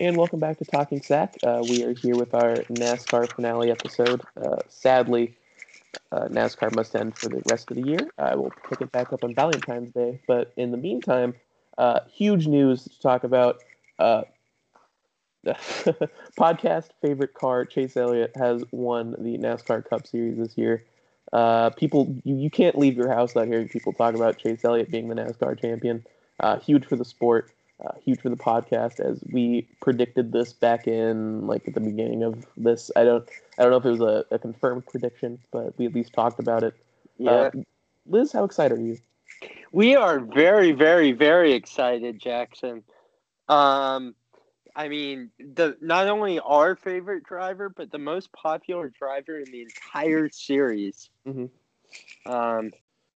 and welcome back to Talking Sack. Uh, we are here with our NASCAR finale episode. Uh, sadly, uh, NASCAR must end for the rest of the year. I will pick it back up on Valentine's Day. But in the meantime, uh, huge news to talk about. Uh, podcast favorite car, Chase Elliott, has won the NASCAR Cup Series this year. Uh, people, you, you can't leave your house without hearing people talk about Chase Elliott being the NASCAR champion. Huge for the sport, uh, huge for the podcast. As we predicted this back in like at the beginning of this, I don't, I don't know if it was a, a confirmed prediction, but we at least talked about it. Yeah. Uh, Liz, how excited are you? We are very, very, very excited, Jackson. Um, I mean, the not only our favorite driver, but the most popular driver in the entire series. Mhm. Um,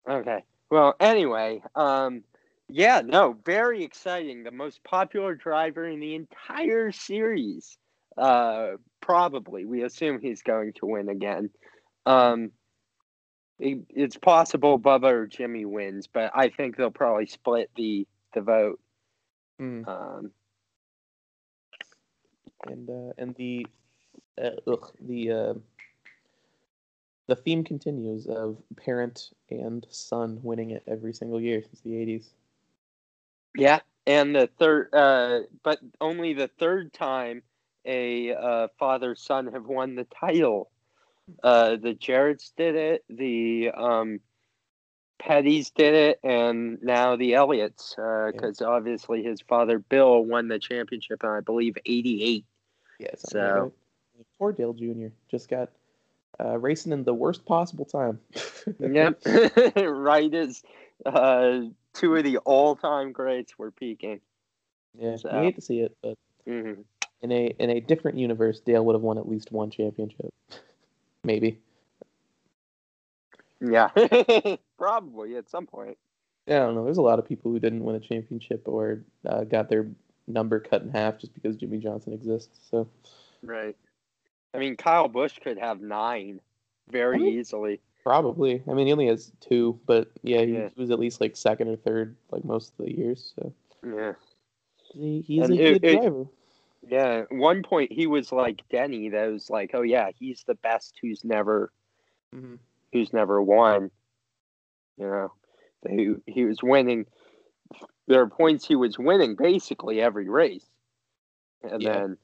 okay. Well, anyway, um, yeah, no, very exciting. The most popular driver in the entire series. Uh, probably. We assume he's going to win again. Um, it, it's possible Bubba or Jimmie wins, but I think they'll probably split the the vote. Mm. Um, and uh, and the uh, ugh, the uh, the theme continues of parent and son winning it every single year since the 80s. Yeah, and the third, uh, but only the third time a uh, father son have won the title. Uh, the Jarretts did it, the um, Pettys did it, and now the Elliotts, uh because obviously his father Bill won the championship in I believe '88. Yeah, So- like poor Dale Jr. just got uh, racing in the worst possible time. Yep, right as uh, two of the all-time greats were peaking. yeah, So- you hate to see it, but hmm in a in a different universe, Dale would have won at least one championship, maybe. Yeah, probably at some point. Yeah, I don't know. There's a lot of people who didn't win a championship or uh, got their number cut in half just because Jimmie Johnson exists. So Right. I mean, Kyle Busch could have nine very I mean- easily. Probably. I mean, he only has two, but yeah, he Yeah. was at least like second or third like most of the years. So Yeah. he, he's And a it- good it- driver. Yeah. At one point, he was like Denny. That was like, oh yeah, he's the best who's never hmm who's never won. You know, he he was winning. There are points he was winning basically every race, and Yeah. then.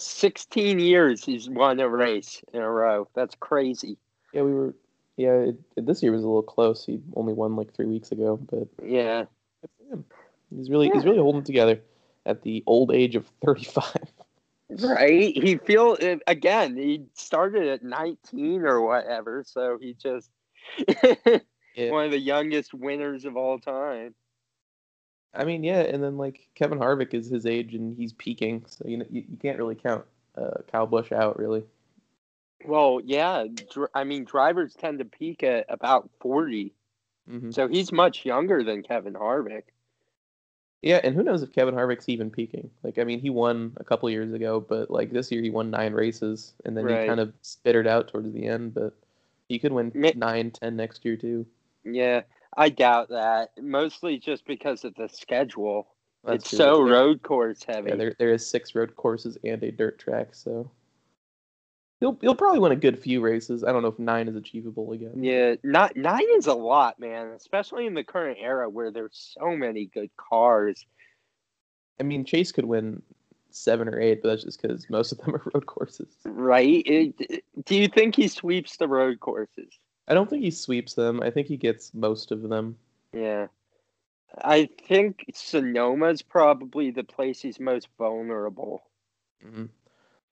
16 years he's won a race in a row. That's crazy. Yeah, we were. Yeah, it, it- this year was a little close. He only won like three weeks ago, but Yeah. good for him. He's really he's really holding together at the old age of 35. Right. He feel again. He started at 19 or whatever, so he just Yeah. one of the youngest winners of all time. I mean, yeah, and then like Kevin Harvick is his age and he's peaking, so you know you, you can't really count uh, Kyle Busch out really. Well, yeah. Dr- I mean, drivers tend to peak at about 40, hmm so he's much younger than Kevin Harvick. Yeah, and who knows if Kevin Harvick's even peaking? Like, I mean, he won a couple years ago, but like this year he won nine races, and then Right. he kind of spittered out towards the end. But he could win Ma- nine, ten next year too. Yeah, I doubt that. Mostly just because of the schedule. That's it's true. so road course heavy. Yeah, there there is six road courses and a dirt track, so he'll he'll probably win a good few races. I don't know if nine is achievable again. Yeah, not nine is a lot, man. Especially in the current era where there's so many good cars. I mean Chase could win seven or eight, but that's just because most of them are road courses. Right? It, do you think he sweeps the road courses? I don't think he sweeps them. I think he gets most of them. Yeah. I think Sonoma's probably the place he's most vulnerable. hmm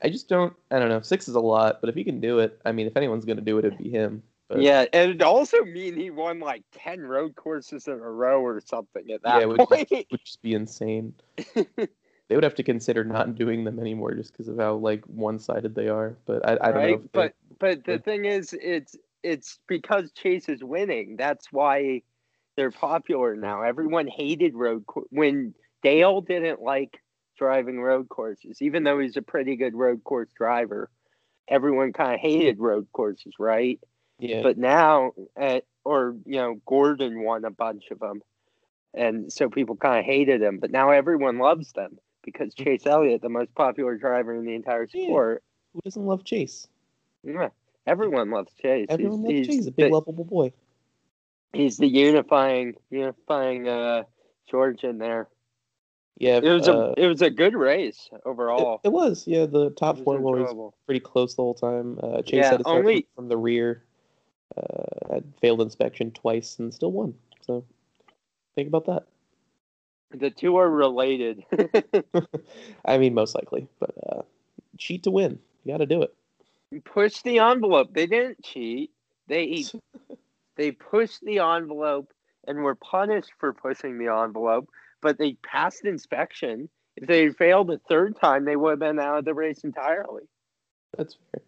I just don't. I don't know. Six is a lot, but if he can do it, I mean, if anyone's gonna do it, it'd be him. But, yeah, and it also mean he won like ten road courses in a row or something at that yeah, which point. would just be insane. they would have to consider not doing them anymore just because of how like one-sided they are. But I, I don't know. right? If But but the would- thing is, it's it's because Chase is winning. That's why they're popular now. Everyone hated road cour- when Dale didn't like driving road courses, even though he's a pretty good road course driver. Everyone kind of hated road courses, right? yeah, But now, uh, or you know, Gordon won a bunch of them. and so people kind of hated him. But now everyone loves them because. Chase Elliott, the most popular driver in the entire Yeah. sport, Who doesn't love Chase? yeah, everyone loves Chase. Everyone he's, loves he's Chase. A big the, lovable boy. he's the unifying unifying uh, George in there. Yeah, It was uh, a it was a good race overall. it was. Yeah, the top was four were pretty close the whole time. Uh, Chase Yeah, had start only- from, from the rear. Uh, had failed inspection twice and still won. So think about that. The two are related. I mean, most likely, but uh, cheat to win. You got to do it. Push the envelope. They didn't cheat. They they pushed the envelope and were punished for pushing the envelope, but they passed inspection. If they failed a third time, they would have been out of the race entirely. That's fair.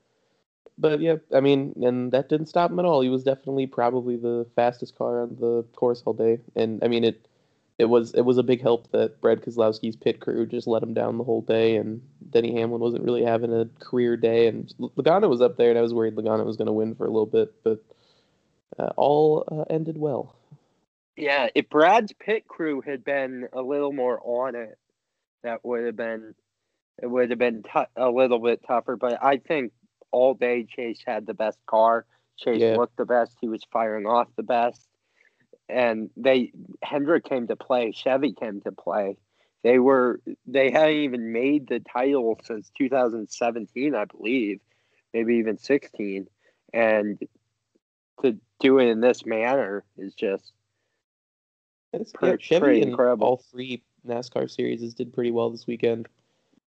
But yeah, I mean, and that didn't stop him at all. He was definitely probably the fastest car on the course all day. And I mean, it it was it was a big help that Brad Keselowski's pit crew just let him down the whole day, and Denny Hamlin wasn't really having a career day. And Logano was up there, and I was worried Logano was going to win for a little bit, but uh, all uh, ended well. Yeah, if Brad's pit crew had been a little more on it, that would have been it would have been tou a little bit tougher. But I think all day Chase had the best car. Chase Yeah. looked the best. He was firing off the best, and they Hendrick came to play. Chevy came to play. They were they hadn't even made the title since 2017, I believe, maybe even 16, and to do it in this manner is just It's, Pretty- yeah, Chevy incredible. all three NASCAR series did pretty well this weekend.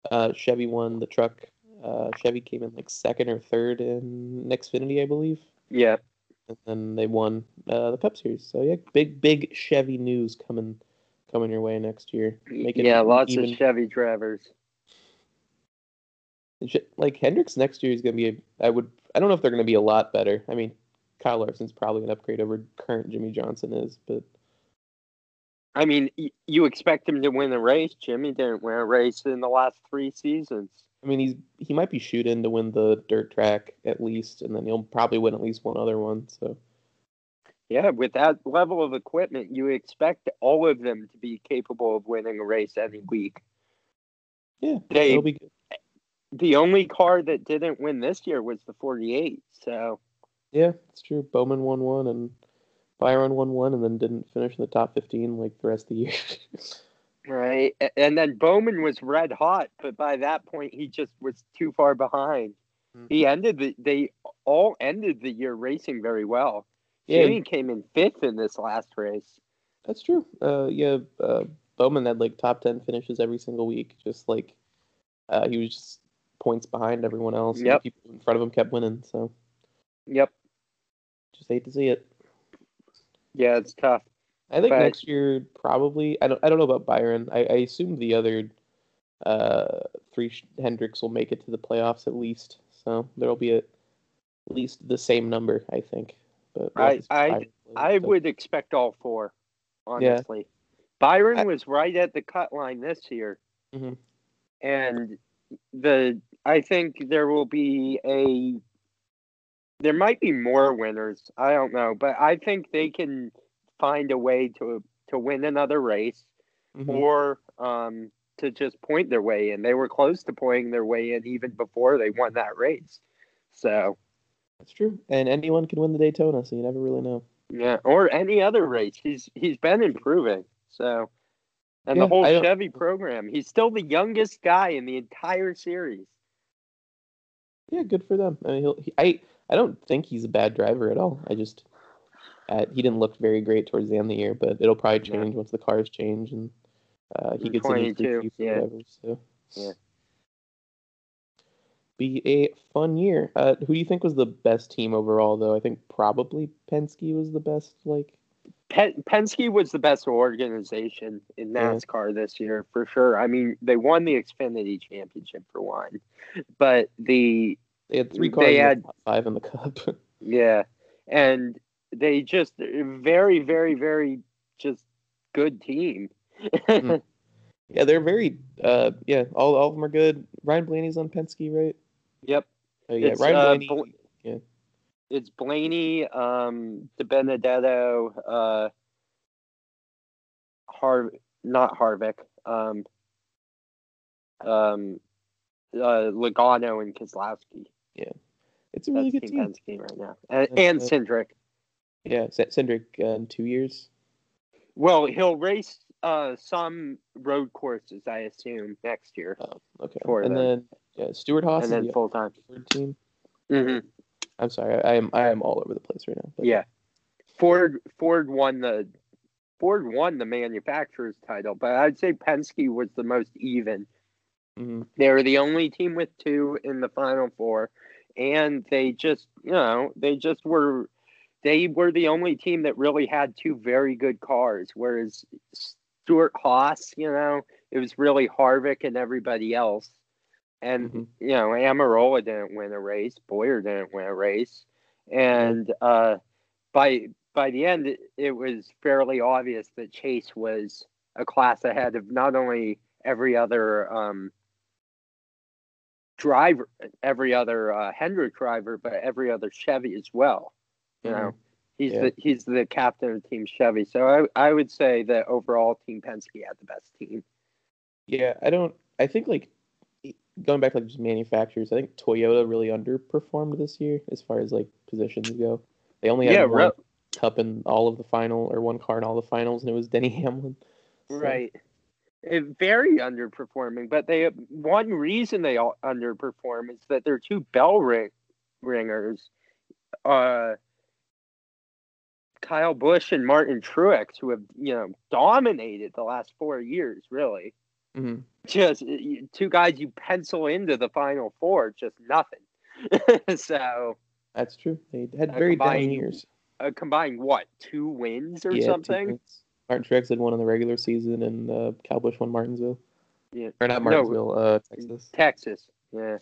Uh, Chevy won the truck. Uh, Chevy came in like second or third in Xfinity, I believe, yeah. And then they won uh, the Cup Series. So yeah, big big Chevy news coming coming your way next year. Yeah, lots even, of Chevy drivers. like Hendricks next year is gonna be. A, I would. I don't know if they're gonna be a lot better. I mean, Kyle Larson's probably an upgrade over current Jimmie Johnson is, but I mean, you expect him to win a race. Jimmie didn't win a race in the last three seasons. I mean, he's he might be shooting to win the dirt track at least, and then he'll probably win at least one other one. So Yeah, with that level of equipment, you expect all of them to be capable of winning a race any week. yeah, They- it'll be good. The only car that didn't win this year was the 48. So, Yeah, it's true. Bowman won one, and Byron won one, and then didn't finish in the top fifteen like the rest of the year. right. And then Bowman was red hot, but by that point, he just was too far behind. Mhm. He ended the, they all ended the year racing very well. yeah, Jimmie came in fifth in this last race. that's true. Uh, yeah, uh, Bowman had like top ten finishes every single week. Just like uh, he was just points behind everyone else. and Yep. people in front of him kept winning. So Yep. just hate to see it. Yeah, it's tough. I think But- next year probably. I don't. I don't know about Byron. I, I assume the other uh, three Hendricks will make it to the playoffs at least. So there'll be a, at least the same number. I think. But I- I- Byron I so. would expect all four, honestly. Byron I- was right at the cut line this year. Mhm. And the I think there will be a there might be more winners. I don't know, but I think they can find a way to to win another race Mhm. or um to just point their way in. They were close to pointing their way in even before they won that race. So That's true. And anyone can win the Daytona, so you never really know. Yeah, or any other race. He's he's been improving. So, and Yeah, the whole Chevy program. He's still the youngest guy in the entire series. Yeah, good for them. I mean, he'll, he, I I don't think he's a bad driver at all. I just uh, he didn't look very great towards the end of the year, but it'll probably Yeah. change once the cars change and uh, he In gets 22, crew yeah. whatever. So Yeah. be a fun year. Uh, who do you think was the best team overall, though? I think probably Penske was the best. Like, Pen- Penske was the best organization in Yeah. NASCAR this year for sure. I mean, they won the Xfinity Championship for one, but the they had three They cars in the had- top five in the Cup. yeah, and they just very, very, very just good team. Mm. yeah, they're very. Uh, yeah, all all of them are good. Ryan Blaney's on Penske, right? yep. Oh yeah, It's, Ryan uh, Blaney. Bl- it's Blaney, um, DiBenedetto, uh, Har not Harvick. Um, um, uh, Logano and Keselowski. Yeah, it's a really That's good Team team. Penske right now, and, and. Cindric. Yeah, C- Cindric uh, in two years. Well, he'll race uh some road courses, I assume, next year, Oh, okay. And them. then yeah, Stewart-Haas and then the full time. team. hmm I'm sorry, I, I am I am all over the place right now. But Yeah, Ford Ford won the Ford won the manufacturer's title, but I'd say Penske was the most even. mhm. They were the only team with two in the final four, and they just you know they just were they were the only team that really had two very good cars. Whereas Stewart-Haas, you know, it was really Harvick and everybody else. And Mhm. you know, Almirola didn't win a race, Bowyer didn't win a race, and uh, by by the end, it, it was fairly obvious that Chase was a class ahead of not only every other um, driver, every other uh, Hendrick driver, but every other Chevy as well. You know, he's Yeah. the he's the captain of Team Chevy. So I I would say that overall, Team Penske had the best team. Yeah, I don't. I think like going back to like just manufacturers. I think Toyota really underperformed this year as far as like positions go. They only had Yeah, one re- cup in all of the final or one car in all the finals, and it was Denny Hamlin. So, Right. It, very underperforming, but they one reason they all underperform is that they're two bell ring, ringers, uh, Kyle Busch and Martin Truex, who have you know dominated the last four years. Really, mhm. just two guys you pencil into the final four, just nothing. so That's true. They had very down years. uh, combined what two wins or yeah, something? Martin Truex had one in the regular season, and uh, Kyle Busch won Martinsville. Yeah. Or not No. Martinsville, uh, Texas. Texas. Yeah.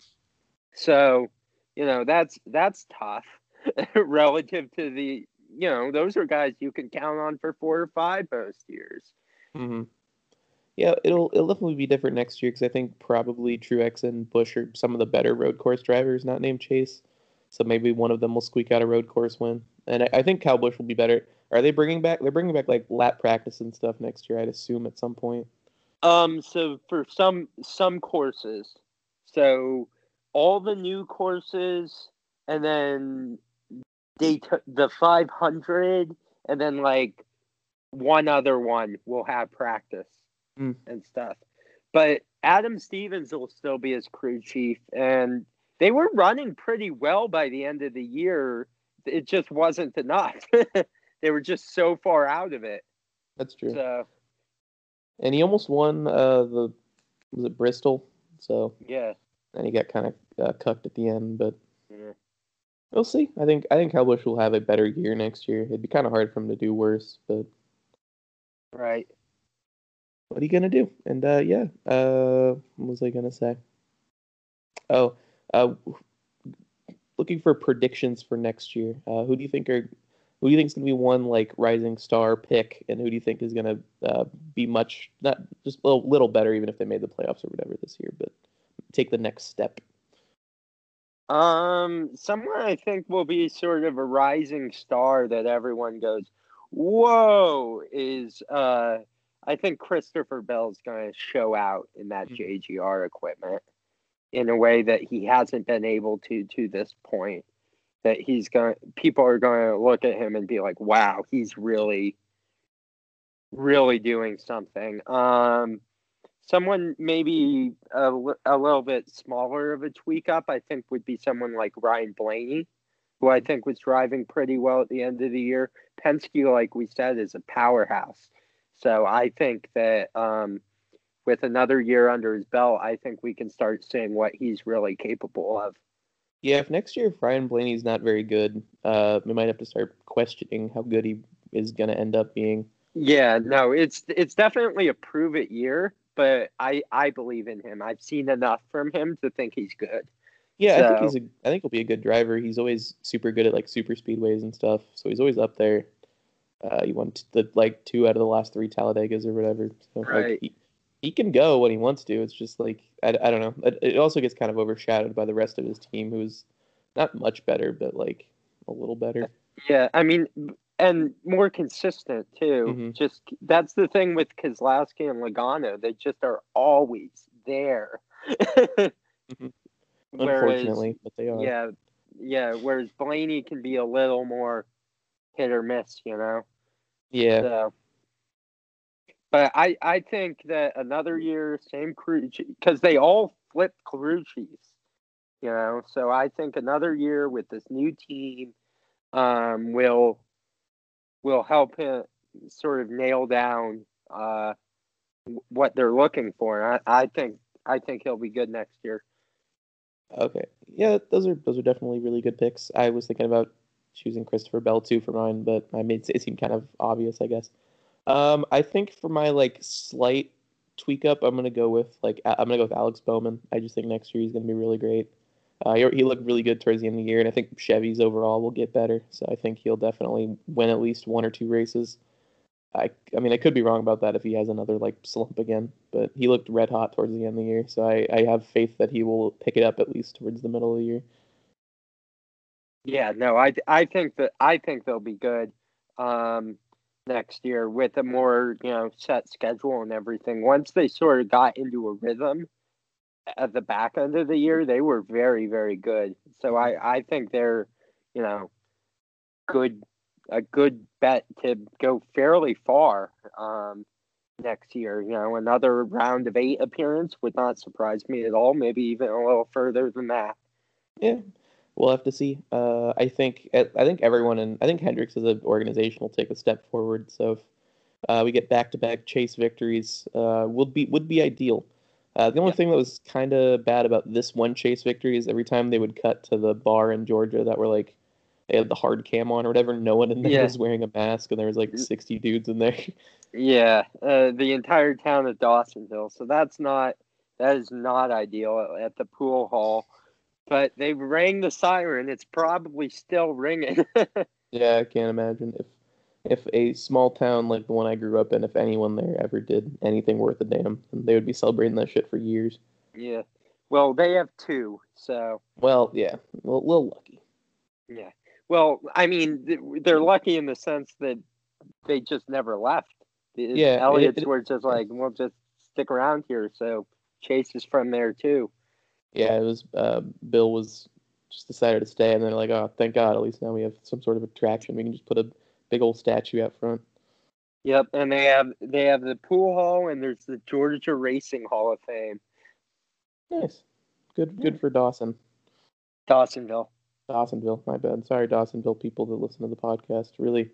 So, you know, that's that's tough relative to the you know, those are guys you can count on for four or five most years. hmm Yeah, it'll it'll definitely be different next year because I think probably Truex and Busch are some of the better road course drivers, not named Chase. So maybe one of them will squeak out a road course win, and I, I think Kyle Busch will be better. Are they bringing back? They're bringing back like lap practice and stuff next year. I'd assume at some point. Um so for some some courses. So all the new courses and then they took the 500 and then like one other one will have practice Mm. and stuff. But Adam Stevens will still be his crew chief, and they were running pretty well by the end of the year. It just wasn't enough. they were just so far out of it. That's true. So And he almost won uh, the was it Bristol? So yeah, and he got kind of uh, cucked at the end, but yeah. We'll see. I think I think Kyle Busch will have a better year next year. It'd be kind of hard for him to do worse, but right. what are you gonna do? And uh, yeah, uh, what was I gonna say? Oh, uh, looking for predictions for next year. Uh, who do you think are who do you think is gonna be one like rising star pick, and who do you think is gonna uh, be much not just a little better, even if they made the playoffs or whatever this year, but take the next step. Um, someone I think will be sort of a rising star that everyone goes, "Whoa!" Is uh, I think Christopher Bell's going to show out in that Mhm. JGR equipment in a way that he hasn't been able to to this point. That he's going, people are going to look at him and be like, "Wow, he's really, really doing something." Um, someone maybe a, a little bit smaller of a tweak up, I think, would be someone like Ryan Blaney, who I think was driving pretty well at the end of the year. Penske, like we said, is a powerhouse. So I think that um, with another year under his belt, I think we can start seeing what he's really capable of. Yeah, if next year if Ryan Blaney's not very good, uh, we might have to start questioning how good he is gonna end up being. Yeah, no, it's it's definitely a prove it year, but I I believe in him. I've seen enough from him to think he's good. Yeah, I think he's a. I think he'll be a good driver. He's always super good at like super speedways and stuff. So he's always up there. Uh, he won t- the like two out of the last three Talladegas or whatever. So Right. like he, he can go when he wants to. It's just like I, I don't know. It, it also gets kind of overshadowed by the rest of his team, who's not much better, but like a little better. Yeah, I mean, and more consistent too. Mhm. Just that's the thing with Keselowski and Logano; they just are always there. Whereas, Unfortunately, but they are. yeah, yeah. Whereas Blaney can be a little more hit or miss, you know. Yeah. So, but I I think that another year, same crew, because they all flipped crew chiefs, you know. So I think another year with this new team, um, will will help him sort of nail down uh what they're looking for. And I, I think I think he'll be good next year. Okay. Yeah, those are those are definitely really good picks. I was thinking about choosing Christopher Bell too for mine, but I made it seem kind of obvious, I guess. Um, I think for my like slight tweak up, I'm gonna go with like I'm gonna go with Alex Bowman. I just think next year he's gonna be really great. Uh, he, he looked really good towards the end of the year, and I think Chevys overall will get better. So I think he'll definitely win at least one or two races. I, I mean, I could be wrong about that if he has another like slump again, but he looked red hot towards the end of the year. So I, I have faith that he will pick it up at least towards the middle of the year. Yeah, no, I I think that I think they'll be good um, next year with a more you know set schedule and everything. Once they sort of got into a rhythm at the back end of the year, they were very very good. So I I think they're you know good a good bet to go fairly far um, next year. You know, another round of eight appearance would not surprise me at all. Maybe even a little further than that. Yeah, we'll have to see. Uh, I think I think everyone and I think Hendricks as an organization will take a step forward. So if uh, we get back to back chase victories, uh, would be would be ideal. Uh, the only Yeah. thing that was kind of bad about this one chase victory is every time they would cut to the bar in Georgia that were like they had the hard cam on or whatever, no one in there Yeah. was wearing a mask, and there was like sixty dudes in there. Yeah, uh, the entire town of Dawsonville. So that's not that is not ideal at, at the pool hall. But they rang the siren. It's probably still ringing. yeah, I can't imagine if if a small town like the one I grew up in, if anyone there ever did anything worth a damn, they would be celebrating that shit for years. yeah. Well, they have two. So Well, yeah, a little, lucky. yeah. Well, I mean, they're lucky in the sense that they just never left. The Yeah, it- it- were just like, we'll just stick around here. So Chase is from there too. Yeah, it was. Uh, Bill was just decided to stay, and they're like, "Oh, thank God! At least now we have some sort of attraction. We can just put a big old statue out front." Yep, and they have they have the pool hall and there's the Georgia Racing Hall of Fame, Nice, good, good for Dawson, Dawsonville. Dawsonville. My bad. Sorry, Dawsonville people that listen to the podcast. Really,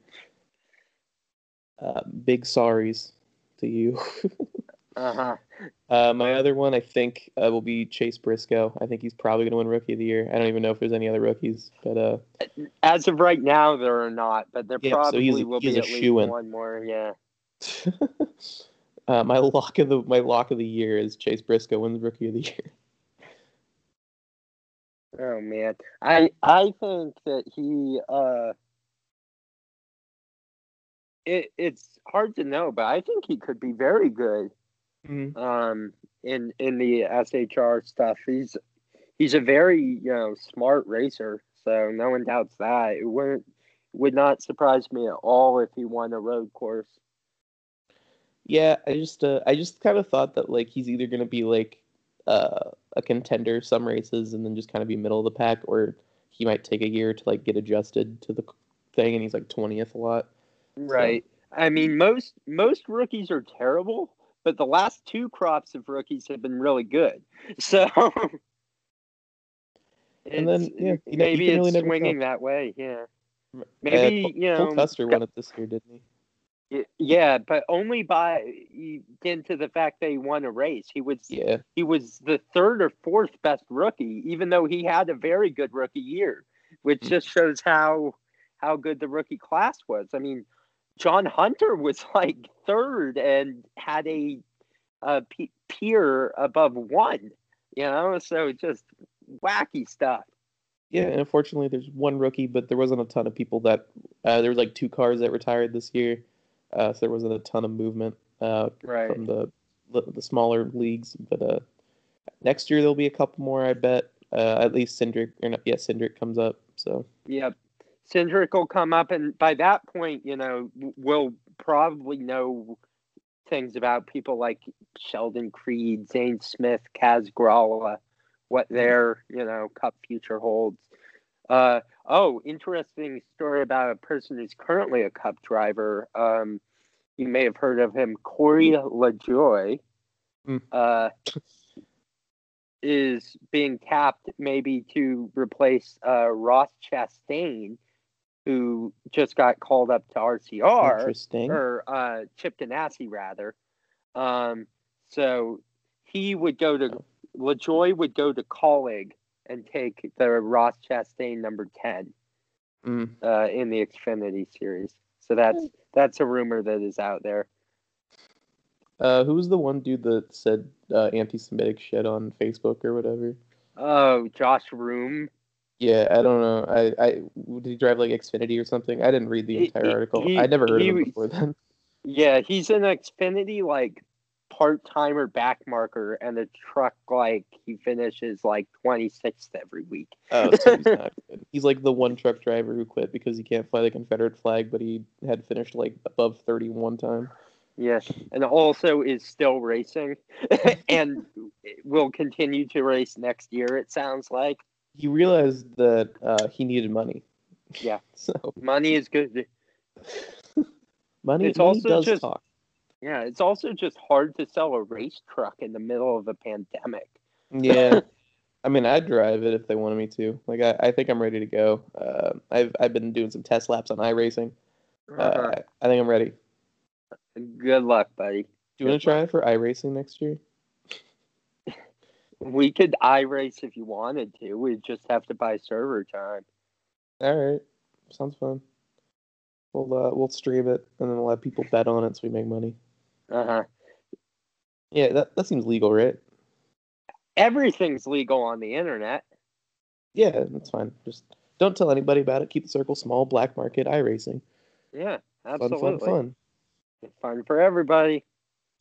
uh, big sorries to you. Uh huh. uh, my other one, I think, uh, will be Chase Briscoe. I think he's probably going to win Rookie of the Year. I don't even know if there's any other rookies, but uh, As of right now, there are not, but there Yeah, so probably he's a- will be at least shoo-in. one more. Yeah. uh, my lock of the my lock of the year is Chase Briscoe wins Rookie of the Year. Oh man, I I think that he uh. It it's hard to know, but I think he could be very good. Mm-hmm. um in in the SHR stuff. He's he's a very you know smart racer, so no one doubts that. It wouldn't would not surprise me at all if he won a road course. Yeah, I just uh, I just kind of thought that like he's either gonna be like uh, a contender some races and then just kind of be middle of the pack, or he might take a year to like get adjusted to the thing, and he's like twentieth a lot. Right. I mean most most rookies are terrible, but the last two crops of rookies have been really good. So And then, yeah, you know, maybe it's really swinging that way. Yeah. Uh, Maybe Cole- you Cole know Custer won it this year, didn't he? Yeah, but only by into the fact that he won a race. He was Yeah, he was the third or fourth best rookie, even though he had a very good rookie year, which Mm. just shows how how good the rookie class was. I mean, John Hunter was like third and had a, a peer above one. You know, so just wacky stuff. yeah. And unfortunately, there's one rookie, but there wasn't a ton of people that. Uh, there was like two cars that retired this year, uh, so there wasn't a ton of movement. Uh, Right. from the the the smaller leagues. But uh, next year there'll be a couple more, I bet. Uh, at least Cindric or not, yeah, Cindric comes up. So Yep. Cindric will come up, and by that point, you know, we'll probably know things about people like Sheldon Creed, Zane Smith, Kaz Grala, what their you know Cup future holds. Uh, oh, interesting story about a person who's currently a Cup driver. Um, you may have heard of him, Corey LaJoie. Mm. Uh, is being tapped maybe to replace uh, Ross Chastain, who just got called up to RCR Interesting. or uh, Chip Ganassi rather. Um, so he would go to LaJoie would go to Kaulig and take the Ross Chastain number ten Mm. uh, in the Xfinity series. So that's that's a rumor that is out there. Uh, who was the one dude that said uh, anti-Semitic shit on Facebook or whatever? Oh, Josh Room. Yeah, I don't know. I, I did he drive like Xfinity or something? I didn't read the entire he- article. he- I'd never heard he of him before then. Yeah, he's an Xfinity like part timer back marker and a truck like he finishes like 26th every week. Oh, so he's not good. He's like the one truck driver who quit because he can't fly the Confederate flag, but he had finished like above thirty one time. Yes, and also is still racing and will continue to race next year, it sounds like. He realized that uh, he needed money. Yeah. So Money is good. money, It's also does just- talk. Yeah, it's also just hard to sell a race truck in the middle of a pandemic. Yeah. I mean, I'd drive it if they wanted me to. Like, I, I think I'm ready to go. Uh, I've I've been doing some test laps on iRacing. Uh, Uh-huh. I, I think I'm ready. Good luck, buddy. Do you want to try it for iRacing next year? We could iRace if you wanted to. We'd just have to buy server time. All right, sounds fun. We'll uh, we'll stream it and then we'll have people bet on it so we make money. Uh huh. Yeah, that that seems legal, right? Everything's legal on the internet. Yeah, that's fine. Just don't tell anybody about it. Keep the circle small. Black market iRacing. Yeah, Fun, absolutely. fun, fun. Fun for everybody.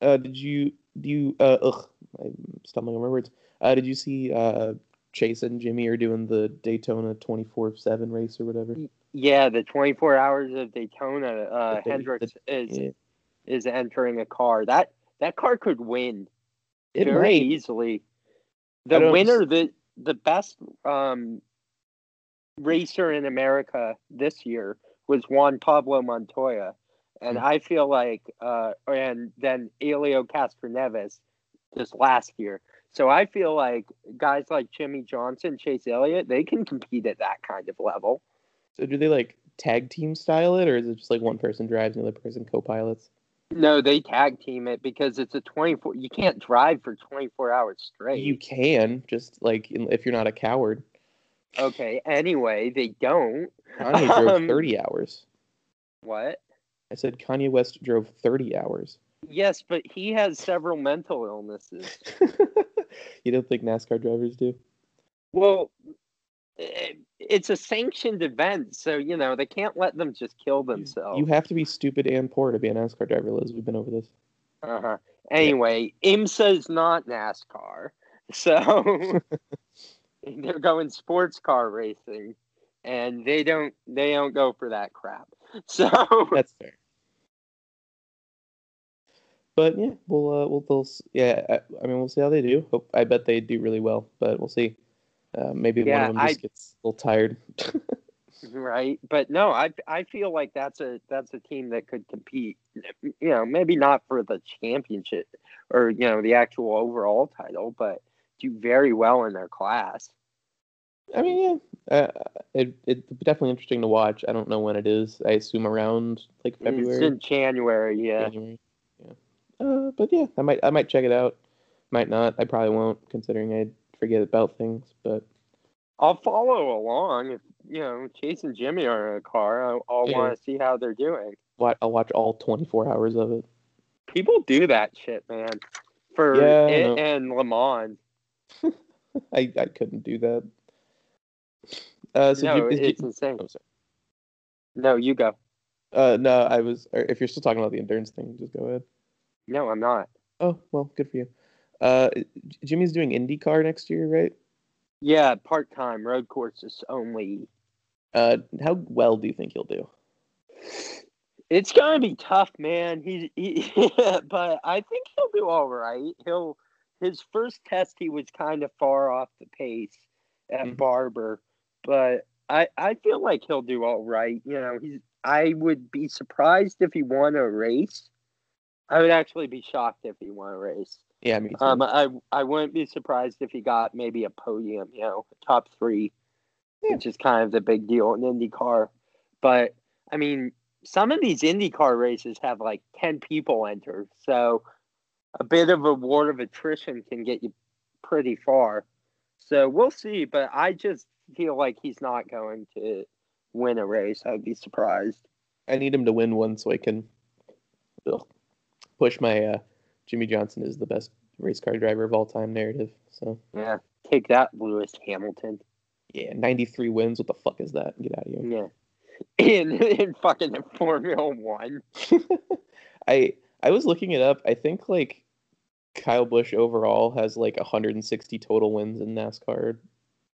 Uh, did you do you uh ugh I'm stumbling on my words. Uh, did you see uh Chase and Jimmie are doing the Daytona twenty four seven race or whatever? Yeah, the 24 hours of Daytona. Uh, they- Hendricks is Yeah. is entering a car. That that car could win It very might. easily. The winner, the the best um, racer in America this year was Juan Pablo Montoya, and Hmm. I feel like, uh, and then Helio Castroneves this last year. So I feel like guys like Jimmie Johnson, Chase Elliott, they can compete at that kind of level. So do they like tag team style it, or is it just like one person drives and the other person co-pilots? No, they tag team it because it's a 24. You can't drive for 24 hours straight. You can just like if you're not a coward. Okay. Anyway, they don't. Kanye drove Um, 30 hours. What? I said Kanye West drove 30 hours. Yes, but he has several mental illnesses. you don't think NASCAR drivers do? Well, eh, it's a sanctioned event, so you know they can't let them just kill themselves. You have to be stupid and poor to be a NASCAR driver, Liz. We've been over this. uh-huh. Anyway, IMSA is not NASCAR, so they're going sports car racing, and they don't they don't go for that crap. So That's fair. But yeah, we'll uh, we'll, we'll yeah. I, I mean, we'll see how they do. Hope I bet they do really well, but we'll see. Uh, maybe Yeah, one of them just I- gets a little tired. right, but no, I I feel like that's a that's a team that could compete. You know, maybe not for the championship or you know the actual overall title, but do very well in their class. I mean, yeah, uh, it it's definitely interesting to watch. I don't know when it is. I assume around like It's February, in January, yeah. January. Yeah. Uh, but yeah, I might I might check it out. Might not. I probably won't, considering I forget about things. But I'll follow along if you know Chase and Jimmie are in a car. I'll, I'll Yeah. want to see how they're doing. I'll watch all 24 hours of it. People do that shit, man. For Yeah, it and Le Mans. I, I couldn't do that. Uh, so no, is it's Jim- insane. oh. No, you go. Uh, no, I was. or If you're still talking about the endurance thing, just go ahead. No, I'm not. Oh well, good for you. Uh, Jimmie's doing IndyCar next year, right? Yeah, part time road courses only. Uh, how well do you think he'll do? It's gonna be tough, man. He's he, but I think he'll do all right. He'll his first test he was kind of far off the pace at Mhm. Barber, but I I feel like he'll do all right. You know, he's I would be surprised if he won a race. I would actually be shocked if he won a race. Yeah, me too. Um, I I wouldn't be surprised if he got maybe a podium, you know, top three, Yeah. which is kind of the big deal in IndyCar. But I mean, some of these IndyCar races have like ten people enter, so a bit of a war of attrition can get you pretty far. So we'll see, but I just feel like he's not going to win a race. I'd be surprised. I need him to win one so I can ugh, push my uh, Jimmie Johnson is the best race car driver of all time narrative. So Yeah, take that, Lewis Hamilton. yeah, 93 wins. What the fuck is that? Get out of here. Yeah. In in fucking Formula One. I I was looking it up. I think like Kyle Busch overall has like 160 total wins in NASCAR.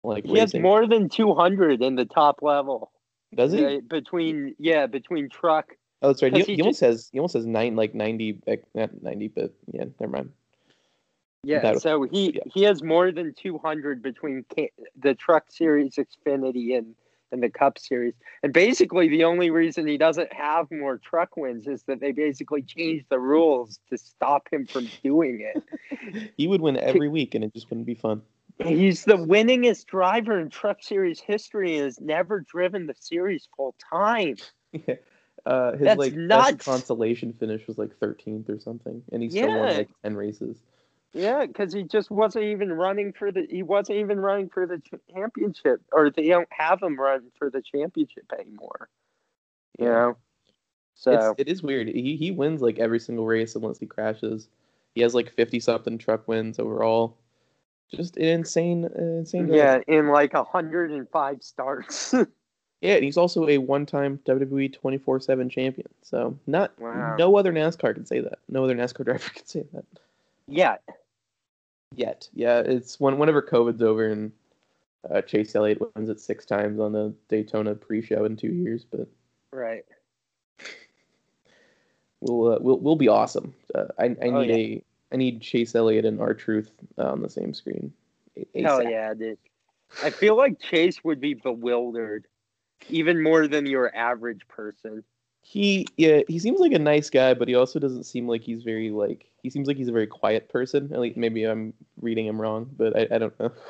Like He has more than two hundred in the top level. Does he? Yeah, between yeah, between truck. Oh, that's right. He, he he almost has he almost has nine like 90 like, not 90 but yeah, never mind. Yeah, That- so he yeah. he has more than two hundred between the truck series, Xfinity, and and the Cup series. And basically, the only reason he doesn't have more truck wins is that they basically changed the rules to stop him from doing it. He would win every week and it just wouldn't be fun. He's the winningest driver in Truck Series history and has never driven the series full time. Yeah. Uh, his That's like nuts. best consolation finish was like 13th or something, and he still won like 10 races. Yeah, because he just wasn't even running for the. He wasn't even running for the championship, or they don't have him run for the championship anymore. You Yeah. know, so It's, it is weird. He he wins like every single race unless he crashes. He has like 50 something truck wins overall. Just an insane, uh, insane. guy. yeah, in like hundred and five starts. Yeah, and he's also a one-time WWE 24/7 champion. So not Wow. no other NASCAR can say that. No other NASCAR driver can say that Yet. yet. Yeah, it's when whenever COVID's over and uh, Chase Elliott wins it six times on the Daytona pre-show in two years, but right. we'll uh, we'll we'll be awesome. Uh, I I Oh, need a I need Chase Elliott and R Truth uh, on the same screen. Hell yeah, dude. I feel like Chase would be bewildered, even more than your average person. He yeah he seems like a nice guy, but he also doesn't seem like he's very like he seems like he's a very quiet person. At least maybe I'm reading him wrong, but I, I don't know.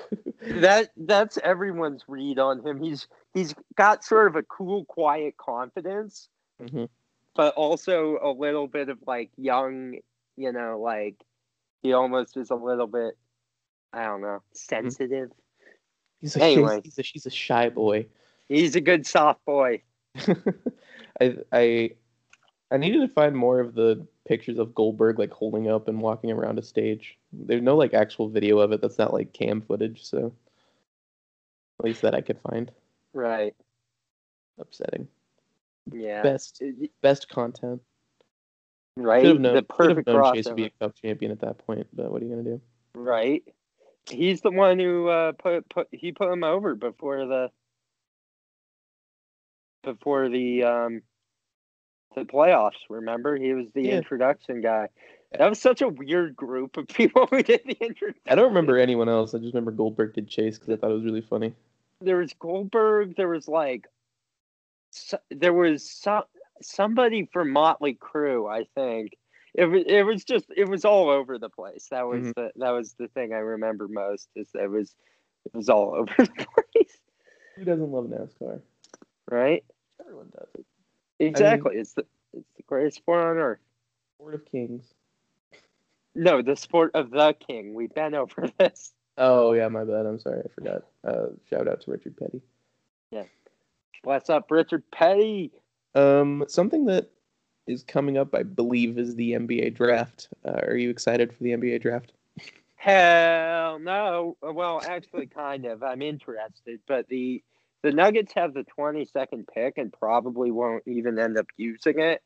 That that's everyone's read on him. He's he's got sort of a cool, quiet confidence, Mhm. but also a little bit of like young, you know, like he almost is a little bit, I don't know, sensitive. He's a Anyway. he's a he's a shy boy. He's a good soft boy. I I I needed to find more of the pictures of Goldberg like holding up and walking around a stage. There's no like actual video of it that's not like cam footage, so at least that I could find. Right. Upsetting. Yeah. Best best content. Right. Should have known, the should have perfect known Chase would be a cup champion at that point, but what are you gonna do? Right. He's the one who uh, put put he put him over before the before the um the playoffs. Remember, he was the Yeah. introduction guy. That was such a weird group of people who did the introduction. I don't remember anyone else. I just remember Goldberg did Chase because I thought it was really funny. There was Goldberg. There was like, so, there was some somebody from Motley Crue. I think it was. It was just. It was all over the place. That was Mhm. the. That was the thing I remember most. Is that it was. It was all over the place. Who doesn't love NASCAR? Right. Everyone does. Exactly. it's the. It's the greatest sport on earth. Sport of Kings. No, the sport of the king. We've been over this. Oh yeah, my bad. I'm sorry, I forgot. Uh, shout out to Richard Petty. Yeah. What's up, Richard Petty? Um, something that is coming up, I believe, is the NBA draft. Uh, are you excited for the NBA draft? Hell no. Well, actually, kind of. I'm interested, but the the Nuggets have the 22nd pick and probably won't even end up using it.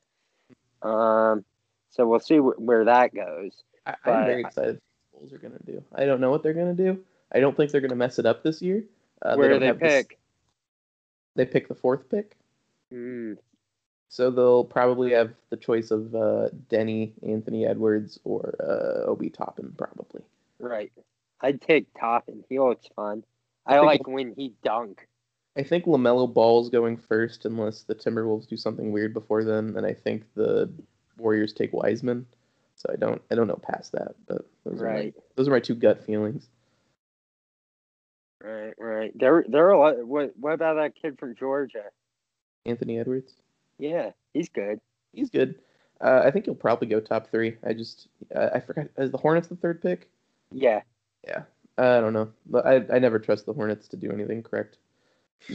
Um, so we'll see wh- where that goes. I, I'm very excited. What Bulls are gonna do. I don't know what they're gonna do. I don't think they're gonna mess it up this year. Uh, where do don't they have this- pick? They pick the fourth pick, Mm, so they'll probably have the choice of uh, Denny, Anthony Edwards, or uh, Obi Toppin, probably. right. I'd take Toppin. He looks fun. I, I like when he dunk. I think LaMelo Ball's going first, unless the Timberwolves do something weird before then, and I think the Warriors take Wiseman. So I don't, I don't know past that, but those are my, Right. those are my two gut feelings. Right, right. There, there are a lot. What, what about that kid from Georgia? Anthony Edwards, Yeah, he's good. he's good. Uh, I think he'll probably go top three. I just, uh, I forgot. Is the Hornets the third pick? Yeah. Yeah. I don't know, I, I never trust the Hornets to do anything correct.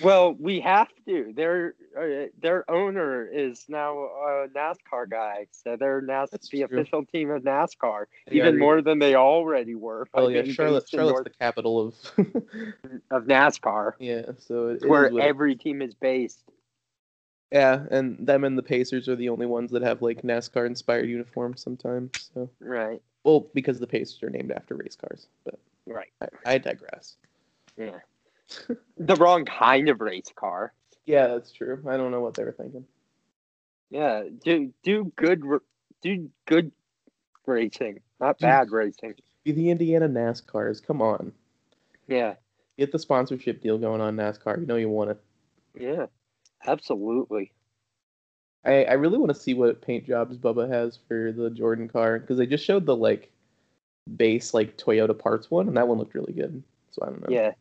Well, we have to. Their uh, their owner is now a NASCAR guy, so they're now That's the true. official team of NASCAR, Yeah, even more than they already were. Oh yeah, Charlotte, Charlotte's North- the capital of. of NASCAR, yeah, so where every team is based. Yeah, and them and the Pacers are the only ones that have like NASCAR inspired uniforms sometimes. So, Right, well, because the Pacers are named after race cars, but right. I, I digress. Yeah. the wrong kind of race car. Yeah, that's true. I don't know what they were thinking. Yeah, do do good do good racing, not Do- bad racing. Be the Indiana NASCARs. Come on, Yeah, get the sponsorship deal going on NASCAR. You know you want it. yeah, absolutely. I, I really want to see what paint jobs Bubba has for the Jordan car because they just showed the like base like Toyota parts one, and that one looked really good. So I don't know. Yeah.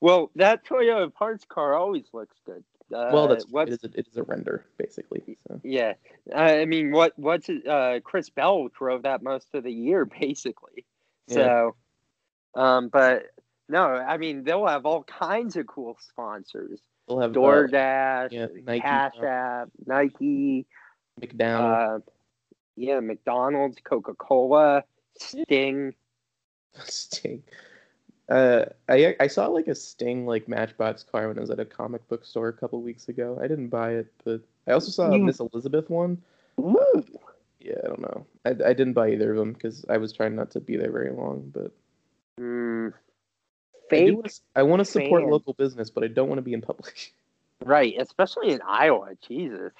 Well, that Toyota parts car always looks good. Uh, Well, that's what. it is, a, it is a render basically. So Yeah, I mean, what what's it, uh Chris Bell drove that most of the year basically. So, um, but no, I mean they'll have all kinds of cool sponsors: they'll have uh, DoorDash, yeah, Nike, Cash uh, App, Nike, McDonald's. uh, yeah, McDonald's, Coca Cola, Sting. Sting. Uh, I I saw like a Sting like Matchbox car when I was at a comic book store a couple weeks ago. I didn't buy it, but I also saw a Miss Elizabeth one. Ooh, Yeah, I don't know. I, I didn't buy either of them because I was trying not to be there very long. But mm, I, fake, wanna, I want to support local business, but I don't want to be in public. right? Especially in Iowa. Jesus.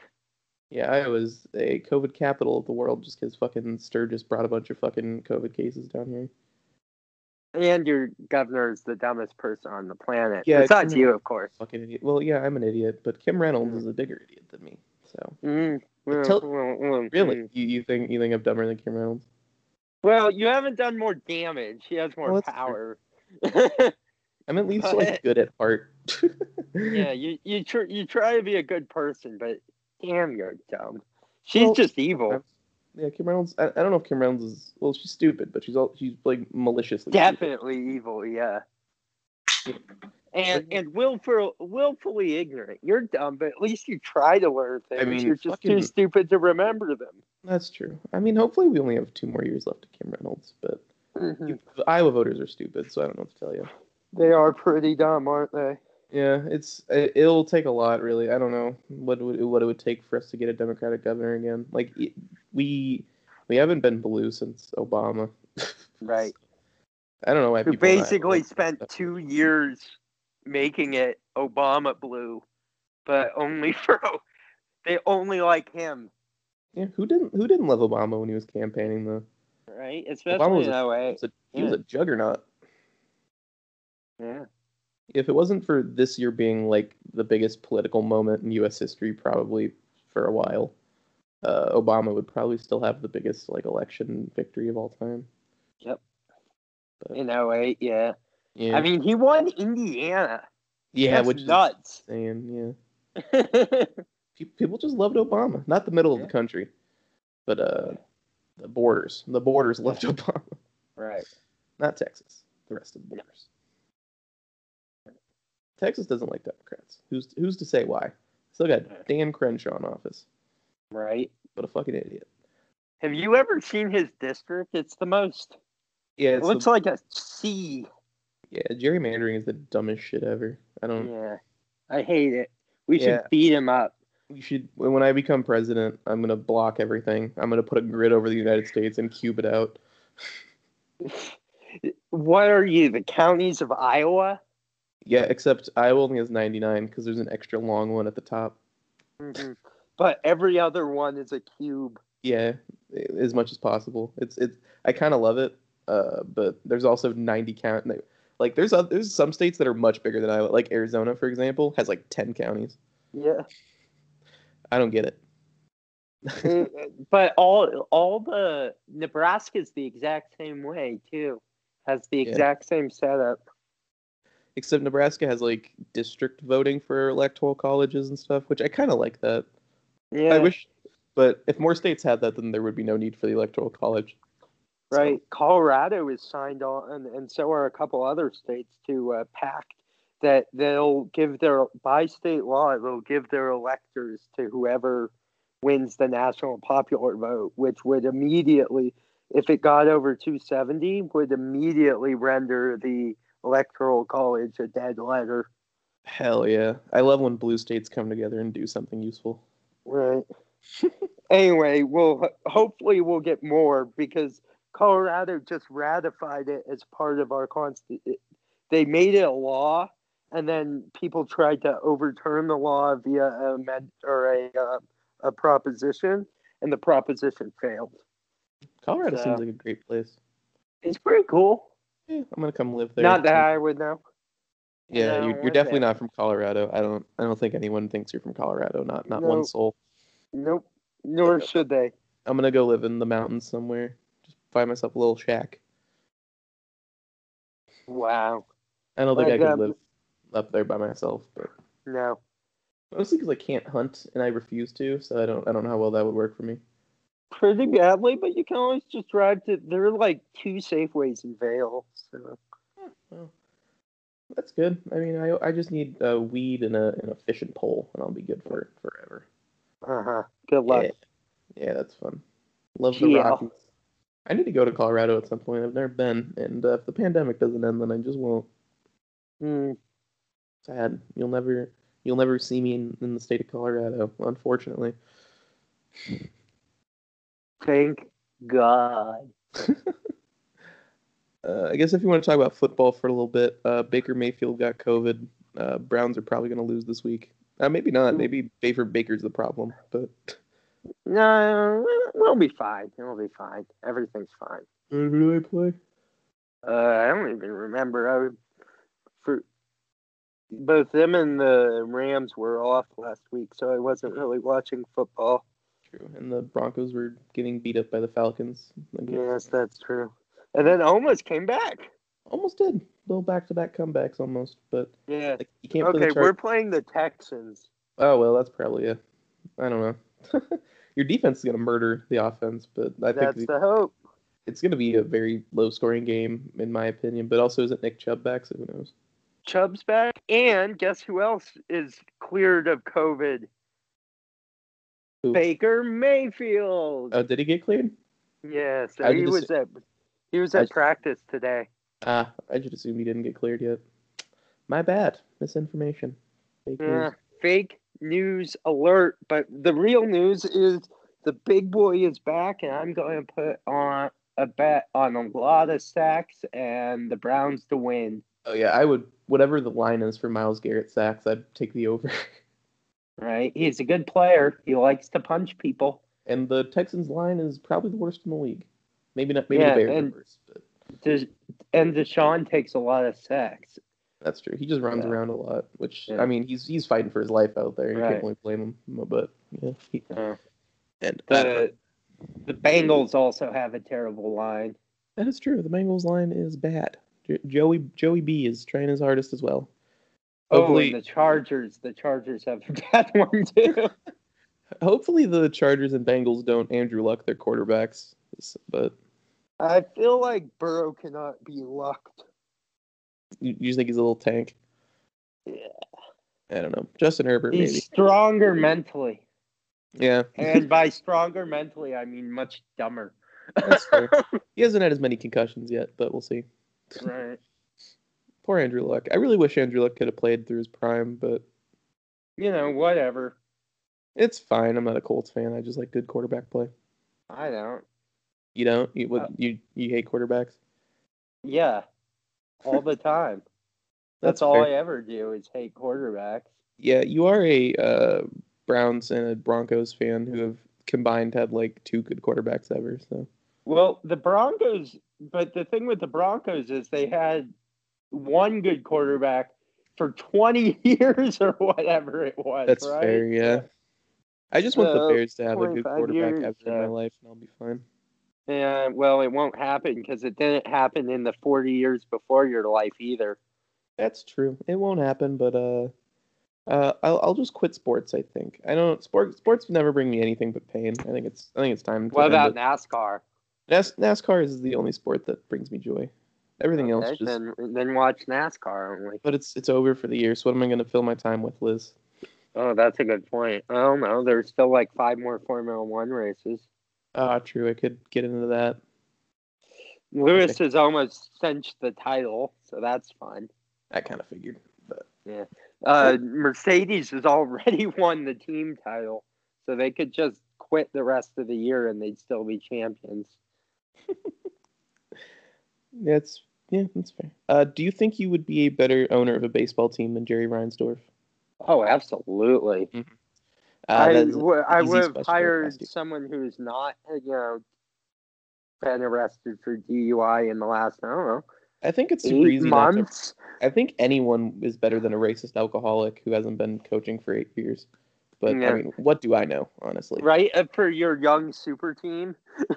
yeah, I was a COVID capital of the world just because fucking Sturgis brought a bunch of fucking COVID cases down here. And your governor is the dumbest person on the planet. Yeah, Besides Kim- you, of course. Fucking idiot. Well, yeah, I'm an idiot, but Kim Reynolds is a bigger idiot than me. So Mm, well, Tell- well, well, really, mm. you, you think you think I'm dumber than Kim Reynolds? Well, you haven't done more damage. He has more Well, power. I'm at least like good at heart. yeah, you you try you try to be a good person, but damn, you're dumb. She's Well, just evil. Yeah, Kim Reynolds. I, I don't know if Kim Reynolds is well. She's stupid, but she's all she's like maliciously. Definitely evil. Yeah. And and willful, willfully ignorant. You're dumb, but at least you try to learn things. mean, you're just too stupid to remember them. That's true. I mean, hopefully we only have two more years left of Kim Reynolds, but Mhm. you, Iowa voters are stupid, so I don't know what to tell you. They are pretty dumb, aren't they? Yeah, it's it, it'll take a lot, really. I don't know what would what it would take for us to get a Democratic governor again. Like it- we we haven't been blue since Obama. Right. I don't know why Who people in Iowa- basically spent two years making it Obama blue, but only for they only like him, Yeah, who didn't who didn't love Obama when he was campaigning though? Right? Obama Especially was in a, he LA. was a, he was a juggernaut. Yeah. If it wasn't for this year being like the biggest political moment in U.S. history, probably for a while, uh, Obama would probably still have the biggest like election victory of all time. Yep. In 08, yeah. Yeah, I mean, he won Indiana. yeah, That's which is nuts. insane. Yeah, people just loved Obama. Not the middle of the country, but uh, the borders. The borders loved Obama. right. Not Texas. The rest of the borders. Texas doesn't like Democrats. Who's who's to say why? Still got Dan Crenshaw in office. Right. What a fucking idiot. Have you ever seen his district? It's the most. Yeah, It looks the- like a C. yeah. Gerrymandering is the dumbest shit ever. I don't. Yeah. I hate it. We should Yeah. beat him up. You should. When I become president, I'm gonna block everything. I'm gonna put a grid over the United States and cube it out. What are you, the counties of Iowa? Yeah, except Iowa only has 99 because there's an extra long one at the top. hmm But every other one is a cube. Yeah, as much as possible. It's it's I kind of love it, uh, but there's also 90 count. Like there's oth- there's some states that are much bigger than Iowa. Like Arizona, for example, has like 10 counties. Yeah. I don't get it. Uh, but all all the Nebraska's the exact same way too. Has the Yeah. exact same setup. Except Nebraska has like district voting for electoral colleges and stuff, which I kind of like that. Yeah. I wish, but if more states had that, then there would be no need for the electoral college. So- Right. Colorado is signed on, and, and so are a couple other states to uh, pact that they'll give their by state law they'll give their electors to whoever wins the national popular vote, which would immediately, if it got over 270, would immediately render the electoral college a dead letter. Hell yeah! I love when blue states come together and do something useful. Right. anyway, we'll hopefully we'll get more because Colorado just ratified it as part of our constitution. They made it a law, and then people tried to overturn the law via a med- or a uh, a proposition, and the proposition failed. Colorado So- seems like a great place. It's pretty cool. Yeah, I'm gonna come live there. Not that I would know. Yeah, No, you're, you're definitely not from Colorado. I don't. I don't think anyone thinks you're from Colorado. Not not No. one soul. Nope. Nor should they. I'm gonna go live in the mountains somewhere. Just find myself a little shack. Wow. I don't think I Like, could um, live up there by myself, but No. mostly because I can't hunt and I refuse to. So I don't. I don't know how well that would work for me. Pretty badly, but you can always just drive to. There are like two Safeways in Vail, so Well, that's good. I mean, I I just need a weed and a and a fishing pole, and I'll be good for forever. uh huh. Good luck. Yeah, yeah, that's fun. Love the Yeah. Rockies. I need to go to Colorado at some point. I've never been, and uh, if the pandemic doesn't end, then I just won't. Hmm. Sad. You'll never, you'll never see me in, in the state of Colorado, unfortunately. Thank God. Uh, I guess if you want to talk about football for a little bit, uh, Baker Mayfield got COVID. Uh, Browns are probably going to lose this week. Uh, maybe not. Maybe Baker Baker's the problem, but No, we'll be fine. We'll be fine. Everything's fine. who do they play? Uh, I don't even remember. I would, for both them and the Rams were off last week, so I wasn't really watching football. True. And the Broncos were getting beat up by the Falcons. Yes, that's true. And then almost came back. Almost did. Little back-to-back comebacks, almost, but Yeah. like, you can't play Okay, the we're playing the Texans. Oh well, that's probably a. I don't know. Your defense is gonna murder the offense, but I think That's the- the hope. it's gonna be a very low-scoring game, in my opinion. But also, isn't Nick Chubb back? So who knows? Chubb's back, and guess who else is cleared of COVID? Who? Baker Mayfield. Oh, did he get cleared? yeah, so he was at he was at just- practice today. Ah, I should assume he didn't get cleared yet. My bad. Misinformation. Fake Yeah, news. fake news alert. But the real news is the big boy is back, and I'm going to put on a bet on a lot of sacks and the Browns to win. Oh yeah, I would. Whatever the line is for Myles Garrett sacks, I'd take the over. Right? He's a good player. He likes to punch people. and the Texans line is probably the worst in the league. Maybe not. Maybe Yeah, the Bears and- worse, but Des- and Deshaun takes a lot of sacks. That's true. He just runs Yeah. around a lot, which Yeah. I mean, he's he's fighting for his life out there. You Right. can't really blame him. But yeah, he, Uh, and the the Bengals also have a terrible line. that is true. The Bengals line is bad. Jo- Joey Joey B is trying his hardest as well. Oh, Hopefully, and the Chargers. The Chargers have a bad one too. hopefully the Chargers and Bengals don't Andrew Luck their quarterbacks. But I feel like Burrow cannot be lucked. you, you think he's a little tank? Yeah. I don't know. Justin Herbert, He's maybe. stronger mentally. Yeah, And by stronger mentally, I mean much dumber. That's fair. he hasn't had as many concussions yet, but we'll see. Right. Poor Andrew Luck. I really wish Andrew Luck could have played through his prime, but You know, whatever. it's fine. I'm not a Colts fan. I just like good quarterback play. I don't. You don't? You what? Uh, you you hate quarterbacks? Yeah. All the time. That's, That's all fair. I ever do is hate quarterbacks. Yeah, you are a uh, Browns and a Broncos fan who have combined had like two good quarterbacks ever. So Well, the Broncos, but the thing with the Broncos is they had one good quarterback for 20 years or whatever it was. that's right? fair. Yeah, I just want the Bears to have a good quarterback years, in my life, and I'll be fine. Yeah, well, it won't happen because it didn't happen in the 40 years before your life either. That's true. It won't happen, but uh, uh, I'll I'll just quit sports. I think I don't sports sports never bring me anything but pain. I think it's I think it's time. To What about it. NASCAR? Nas- NASCAR is the only sport that brings me joy. Everything else just. then, then watch NASCAR only. But it's it's over for the year. So what am I going to fill my time with, Liz? Oh, that's a good point. I don't know. There's still like five more Formula One races. Ah, true. I could get into that. Lewis has almost cinched the title, so that's fun. I kind of figured. But Uh, Mercedes has already won the team title, so they could just quit the rest of the year and they'd still be champions. yeah, it's yeah, that's fair. Uh, do you think you would be a better owner of a baseball team than Jerry Reinsdorf? Oh, absolutely. Uh, I, that's- w- I would have hired someone who's not, you know, been arrested for DUI in the last, I don't know, I think it's super eight easy. Not to, months. I think anyone is better than a racist alcoholic who hasn't been coaching for eight years. But Yeah. I mean, what do I know, honestly? Right? Uh, For your young super team.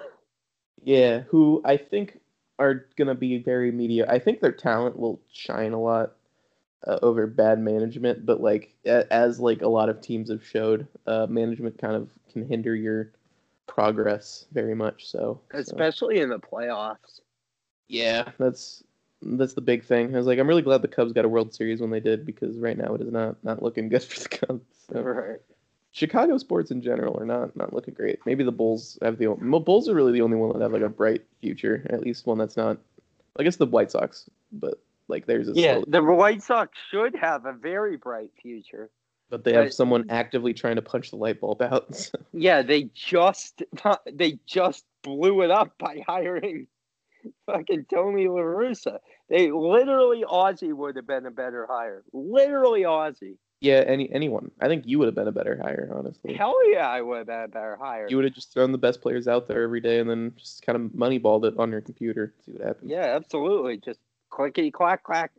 Yeah, who I think are gonna be very media. I think their talent will shine a lot uh, over bad management, but like a- as like a lot of teams have showed, uh, management kind of can hinder your progress very much. So, so, Especially in the playoffs. yeah, that's that's the big thing. I was like, I'm really glad the Cubs got a World Series when they did because right now it is not not looking good for the Cubs. So. Right. Chicago sports in general are not not looking great. Maybe the Bulls have the Bulls are really the only one that have like a bright future. At least one that's not. I guess the White Sox, but like theirs is. Yeah, slowly- the White Sox should have a very bright future. but they have but- someone actively trying to punch the light bulb out. so- Yeah, they just they just blew it up by hiring fucking Tony La Russa. They literally Ozzie would have been a better hire. Literally Ozzie. Yeah, any anyone. I think you would have been a better hire, honestly. Hell yeah, I would have been a better hire. You would have just thrown the best players out there every day and then just kind of moneyballed it on your computer. See what happens. Yeah, absolutely. Just clickety clack clack.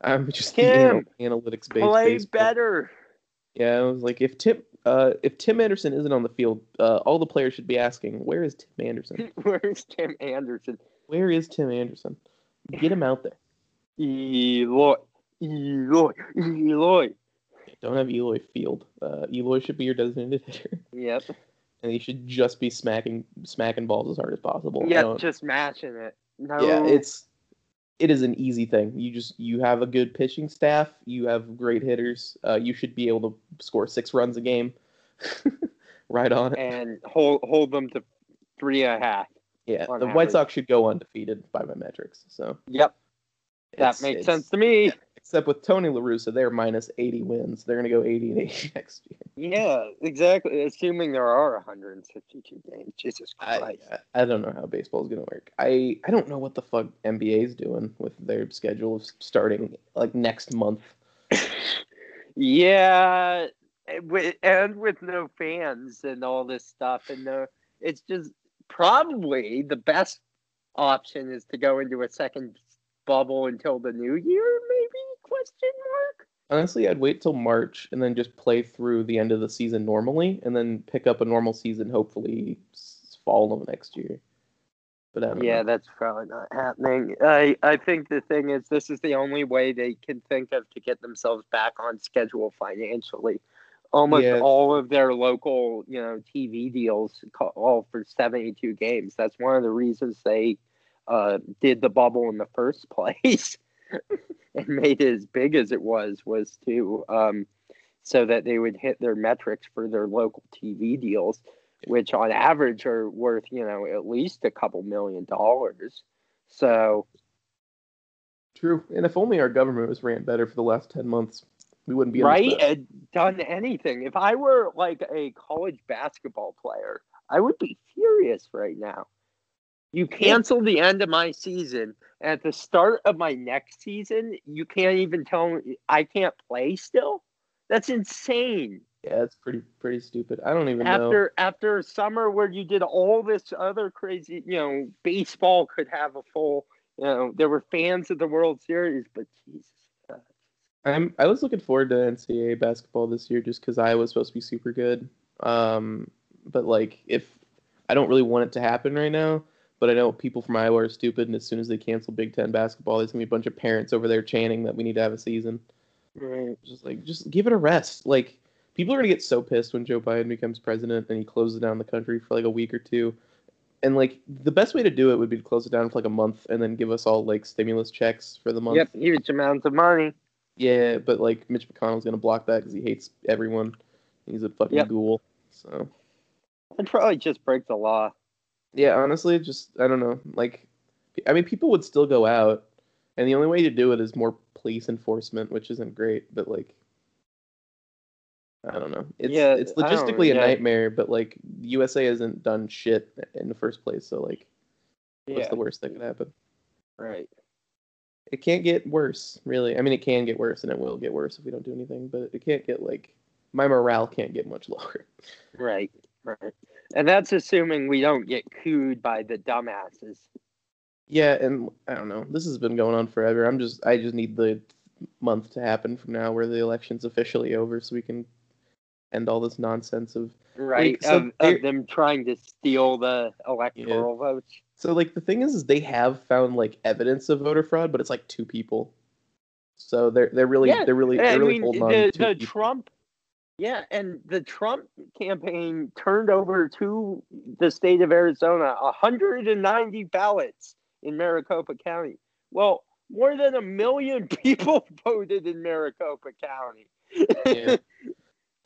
I'm just Tim, analytics based. Play better. Yeah, I was like, if Tim, uh, if Tim Anderson isn't on the field, uh, all the players should be asking, where is Tim Anderson? Where's Tim Anderson? Where is Tim Anderson? Get him out there. Eloy. Eloy. Eloy. Don't have Eloy field. Uh, Eloy should be your designated hitter, Yep. and he should just be smacking smacking balls as hard as possible. Yeah, just mashing it. No. yeah, it's it is an easy thing. You just you have a good pitching staff. You have great hitters. Uh, you should be able to score six runs a game. right on it. and hold hold them to three and a half. Yeah, the White. Sox should go undefeated by my metrics. So Yep, that makes sense to me. Except with Tony La Russa, they're minus 80 wins. They're going to go 80 and 80 next year. Yeah, exactly. Assuming there are 162 games. Jesus I, Christ. I don't know how baseball is going to work. I, I don't know what the fuck NBA is doing with their schedule of starting like next month. yeah, eh, with, and with no fans and all this stuff, and no, it's just probably the best option is to go into a second bubble until the new year, maybe? Question mark. Honestly, I'd wait till March and then just play through the end of the season normally and then pick up a normal season hopefully fall of next year. But Yeah, know. that's probably not happening. I I think the thing is, this is the only way they can think of to get themselves back on schedule financially. Almost Yeah. all of their local, you know, TV deals call for seventy-two games. That's one of the reasons they uh, did the bubble in the first place and made it as big as it was. Was to um, so that they would hit their metrics for their local TV deals which on average are worth you know at least a couple million dollars. So True. And if only our government was ran better for the last 10 months, we wouldn't be right, and done anything. If I were like a college basketball player, I would be furious right now. You cancel the end of my season, At the start of my next season, you can't even tell me I can't play still. That's insane. Yeah, it's pretty pretty stupid. I don't even know. After after a summer where you did all this other crazy, you know, baseball could have a full, you know, there were fans of the World Series, but Jesus. God. I'm I was looking forward to NCAA basketball this year just because I was supposed to be super good. Um, but like if I don't really want it to happen right now, but I know people from Iowa are stupid, and as soon as they cancel Big Ten basketball, there's gonna be a bunch of parents over there chanting that we need to have a season. Right. Just like just give it a rest. Like people are gonna get so pissed when Joe Biden becomes president and he closes down the country for like a week or two. And like the best way to do it would be to close it down for like a month and then give us all like stimulus checks for the month. Yep, huge amounts of money. Yeah, but like Mitch McConnell's gonna block that because he hates everyone. He's a fucking Yep. ghoul. So I'd probably just break the law. Yeah, honestly, just I don't know. Like, I mean, people would still go out, and the only way to do it is more police enforcement, which isn't great. But like, I don't know. It's Yeah, it's logistically a yeah. nightmare. But like, USA hasn't done shit in the first place. So like, what's Yeah, the worst that could happen? right. It can't get worse, really. I mean, it can get worse, and it will get worse if we don't do anything. But it can't get like my morale can't get much lower. Right, right. And that's assuming we don't get cooed by the dumbasses. Yeah, and I don't know. This has been going on forever. I'm just I just need the month to happen from now where the election's officially over so we can end all this nonsense of Right, so of, of them trying to steal the electoral votes. So like the thing is, is they have found like evidence of voter fraud, but it's like two people. So they're they're really Yeah, they're really they're really mean, holding on to the people. Trump, yeah, and the Trump campaign turned over to the state of Arizona 190 ballots in Maricopa County. Well, more than a million people voted in Maricopa County. Yeah.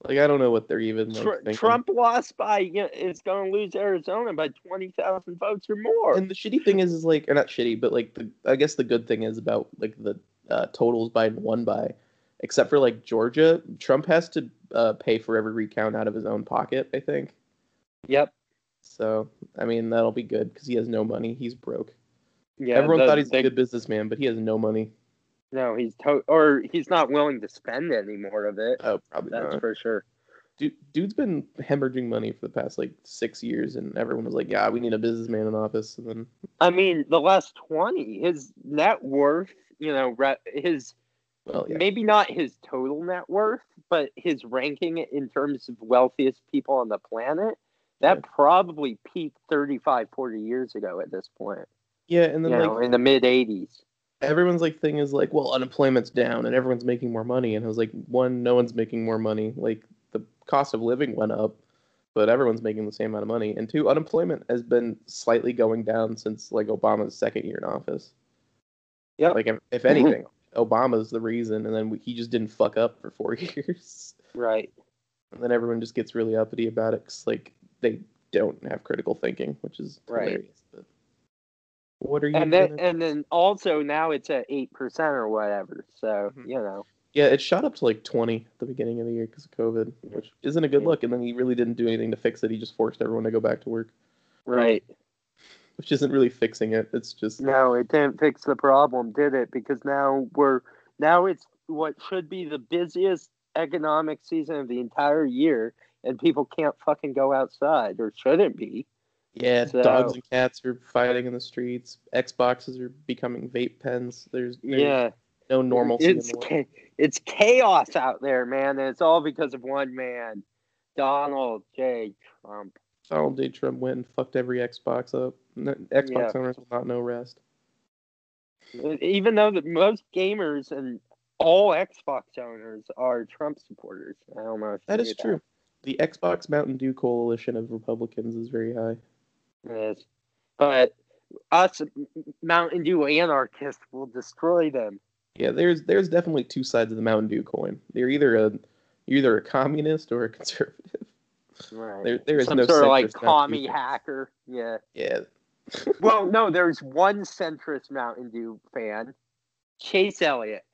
Like I don't know what they're even like. Trump lost by you know, is going to lose Arizona by 20,000 votes or more. And the shitty thing is, is like, or not shitty, but like the I guess the good thing is about like the uh, totals Biden won by, except for like Georgia, Trump has to uh, pay for every recount out of his own pocket. I think. yep. So I mean that'll be good because he has no money. He's broke. Yeah. Everyone the- thought he's the- a good businessman, but he has no money. No, he's to- or he's not willing to spend any more of it. Oh, probably That's not. for sure. Dude, dude's been hemorrhaging money for the past like six years, and everyone was like, "Yeah, we need a businessman in office." And then I mean, the last 20, his net worth, you know, his well, yeah, maybe not his total net worth, but his ranking in terms of wealthiest people on the planet, that Yeah. probably peaked 35, 40 years ago at this point, yeah, and then you like know, in the mid 80s. everyone's like thing is like, well, unemployment's down and everyone's making more money. And I was like, one, no one's making more money. Like the cost of living went up, but everyone's making the same amount of money. And two, unemployment has been slightly going down since like Obama's second year in office. Yeah. Like if, if anything, Obama's the reason, and then we, he just didn't fuck up for four years. Right. And then everyone just gets really uppity about it because like they don't have critical thinking, which is Right. hilarious. But what are you? And then gonna- and then also now it's at 8% or whatever. So, Mhm. you know. Yeah, it shot up to like 20 at the beginning of the year because of COVID, which isn't a good Yeah. look. And then he really didn't do anything to fix it. He just forced everyone to go back to work, Right. Which isn't really fixing it. It's just No, it didn't fix the problem, did it? Because now we're now it's what should be the busiest economic season of the entire year, and people can't fucking go outside or shouldn't be. yeah, So- dogs and cats are fighting in the streets. Xboxes are becoming vape pens. There's, there's yeah, no normalcy it's in the world. cha- it's chaos out there, man, and it's all because of one man, Donald J. Trump. Donald J. Trump went and fucked every Xbox up. N- Xbox Yeah. owners will not know rest. Even though the most gamers and all Xbox owners are Trump supporters. I don't know if you That true. The Xbox Mountain Dew coalition of Republicans is very high. Yes. But us Mountain Dew anarchists will destroy them. Yeah, there's there's definitely two sides of the Mountain Dew coin. They're either a you're either a communist or a conservative. Right. There there is Some no sort of like commie hacker. Yeah. Yeah, Well, no, there's one centrist Mountain Dew fan, Chase Elliott.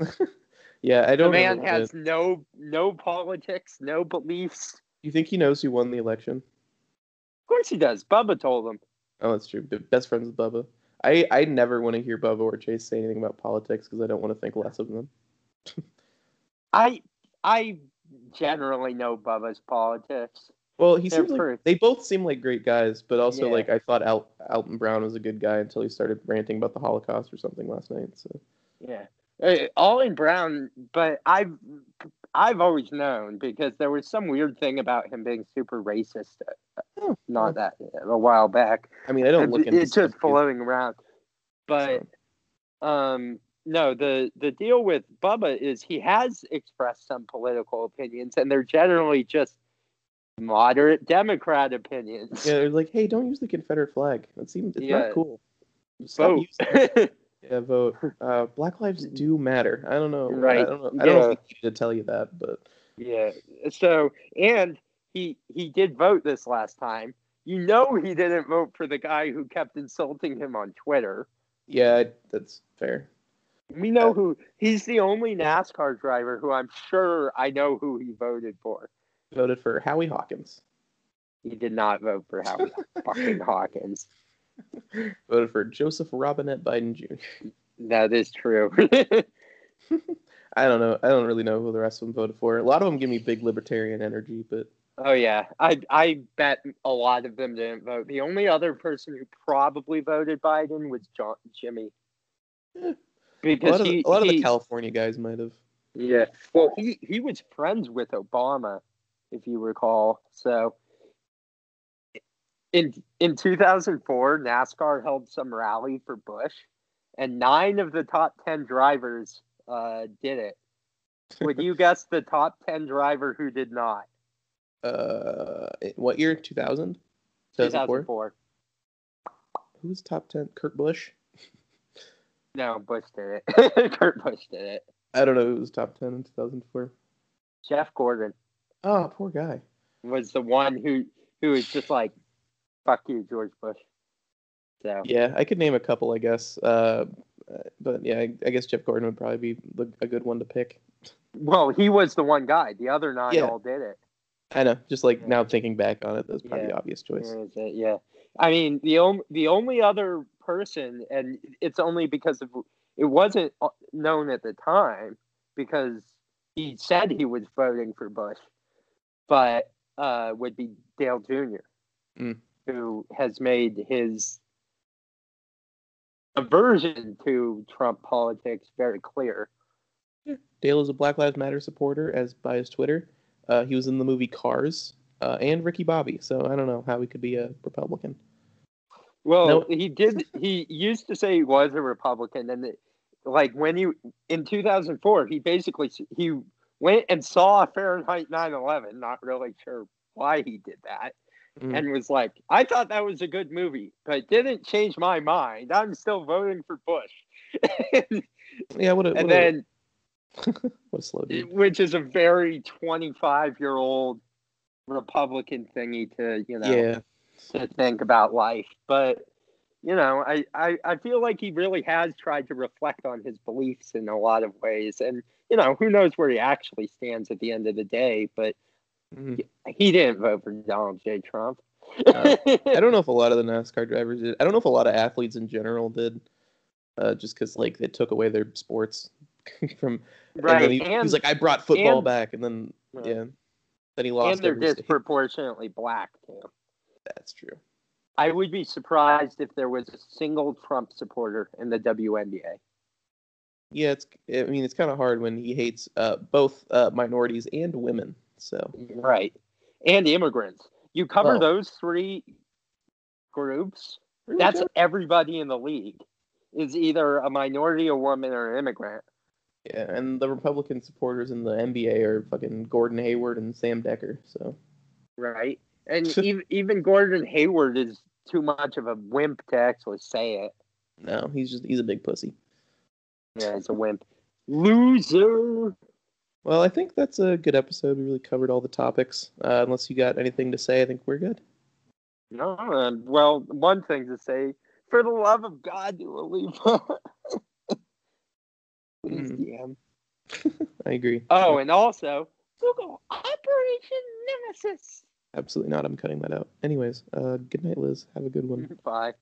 yeah. I don't. man know, has no no politics, no beliefs. You think he knows who won the election? Of course he does. Bubba told him. Oh, that's true. Best friends with Bubba. I I never want to hear Bubba or Chase say anything about politics because I don't want to think less of them. I I generally know Bubba's politics. Well, he seems like they both seem like great guys, but also Yeah. like I thought Al, Alton Brown was a good guy until he started ranting about the Holocaust or something last night. So Yeah, Alton Brown, but I've I've always known because there was some weird thing about him being super racist. uh, Oh, not that a while back. I mean, I don't look into It- it's just floating around. But um no, the the deal with Bubba is he has expressed some political opinions and they're generally just moderate Democrat opinions. Yeah, they're like, hey, don't use the Confederate flag. That seems it's Yeah. not cool. Stop Vote. Yeah, vote. Uh, Black lives do matter. I don't know. Right. I don't know. I don't know Yeah. if we need to tell you that, but Yeah. So and he he did vote this last time. You know he didn't vote for the guy who kept insulting him on Twitter. yeah, that's fair. We know who he's the only NASCAR driver who I'm sure I know who he voted for. Voted for Howie Hawkins. He did not vote for Howie fucking Hawkins. Voted for Joseph Robinette Biden Jr. That is true. I don't know. I don't really know who the rest of them voted for. A lot of them give me big libertarian energy, but oh yeah, I I bet a lot of them didn't vote. The only other person who probably voted Biden was John Jimmy. Eh, a Because lot of, he, a lot of the California guys might have. Yeah. Well, he he was friends with Obama, if you recall. So in in 2004, NASCAR held some rally for Bush, and nine of the top 10 drivers uh, did it. Would you guess the top 10 driver who did not? Uh, what year? 2000? 2004? 2004. Who's top 10? Kurt Busch? No, Bush did it. Kurt Busch did it. I don't know who was top 10 in 2004. Jeff Gordon Oh, poor guy. was the one who who was just like, "Fuck you, George Bush." So Yeah, I could name a couple, I guess. Uh, but yeah, I, I guess Jeff Gordon would probably be a good one to pick. Well, he was the one guy. The other nine Yeah. all did it. I know. Just like Yeah. now thinking back on it, that's probably the obvious choice. Where is it? Yeah. I mean, the only the only other person, and it's only because of it wasn't uh, known at the time because he said he was voting for Bush, but uh, would be Dale Jr., Mm. who has made his aversion to Trump politics very clear. Dale is a Black Lives Matter supporter, as by his Twitter. Uh, he was in the movie Cars uh, and Ricky Bobby, so I don't know how he could be a Republican. Well, No. he did. He used to say he was a Republican, and it, like when he in 2004, he basically he went and saw Fahrenheit 9/11. Not really sure why he did that, Mm. and was like, "I thought that was a good movie, but didn't change my mind. I'm still voting for Bush." and Yeah, what a, what a, then, what a slow dude. which is a very 25 year old Republican thingy to you know Yeah, to think about life. But you know, I, I I feel like he really has tried to reflect on his beliefs in a lot of ways, and you know, who knows where he actually stands at the end of the day. But Mhm. he didn't vote for Donald J. Trump. Uh, I don't know if a lot of the NASCAR drivers did. I don't know if a lot of athletes in general did, uh, just because like they took away their sports from. Right, then he, and, he's like, I brought football and- back, and then Right. yeah, then he lost. and they're every state. disproportionately black too. That's true. I would be surprised if there was a single Trump supporter in the WNBA. Yeah, it's. I mean, it's kind of hard when he hates uh, both uh, minorities and women. So Right. And immigrants. You cover Well- those three groups, that's everybody in the league is either a minority, a woman, or an immigrant. Yeah, and the Republican supporters in the NBA are fucking Gordon Hayward and Sam Dekker. So Right. And even, even Gordon Hayward is too much of a wimp to actually say it. no, he's just he's a big pussy. Yeah, he's a wimp. Loser. Well, I think that's a good episode. We really covered all the topics. Uh, unless you got anything to say, I think we're good. No, uh, well, one thing to say for the love of God, do a leave. Please. DM. I agree. Oh, and also Google Operation Nemesis. Absolutely not. I'm cutting that out. Anyways, uh, good night, Liz. Have a good one. Bye.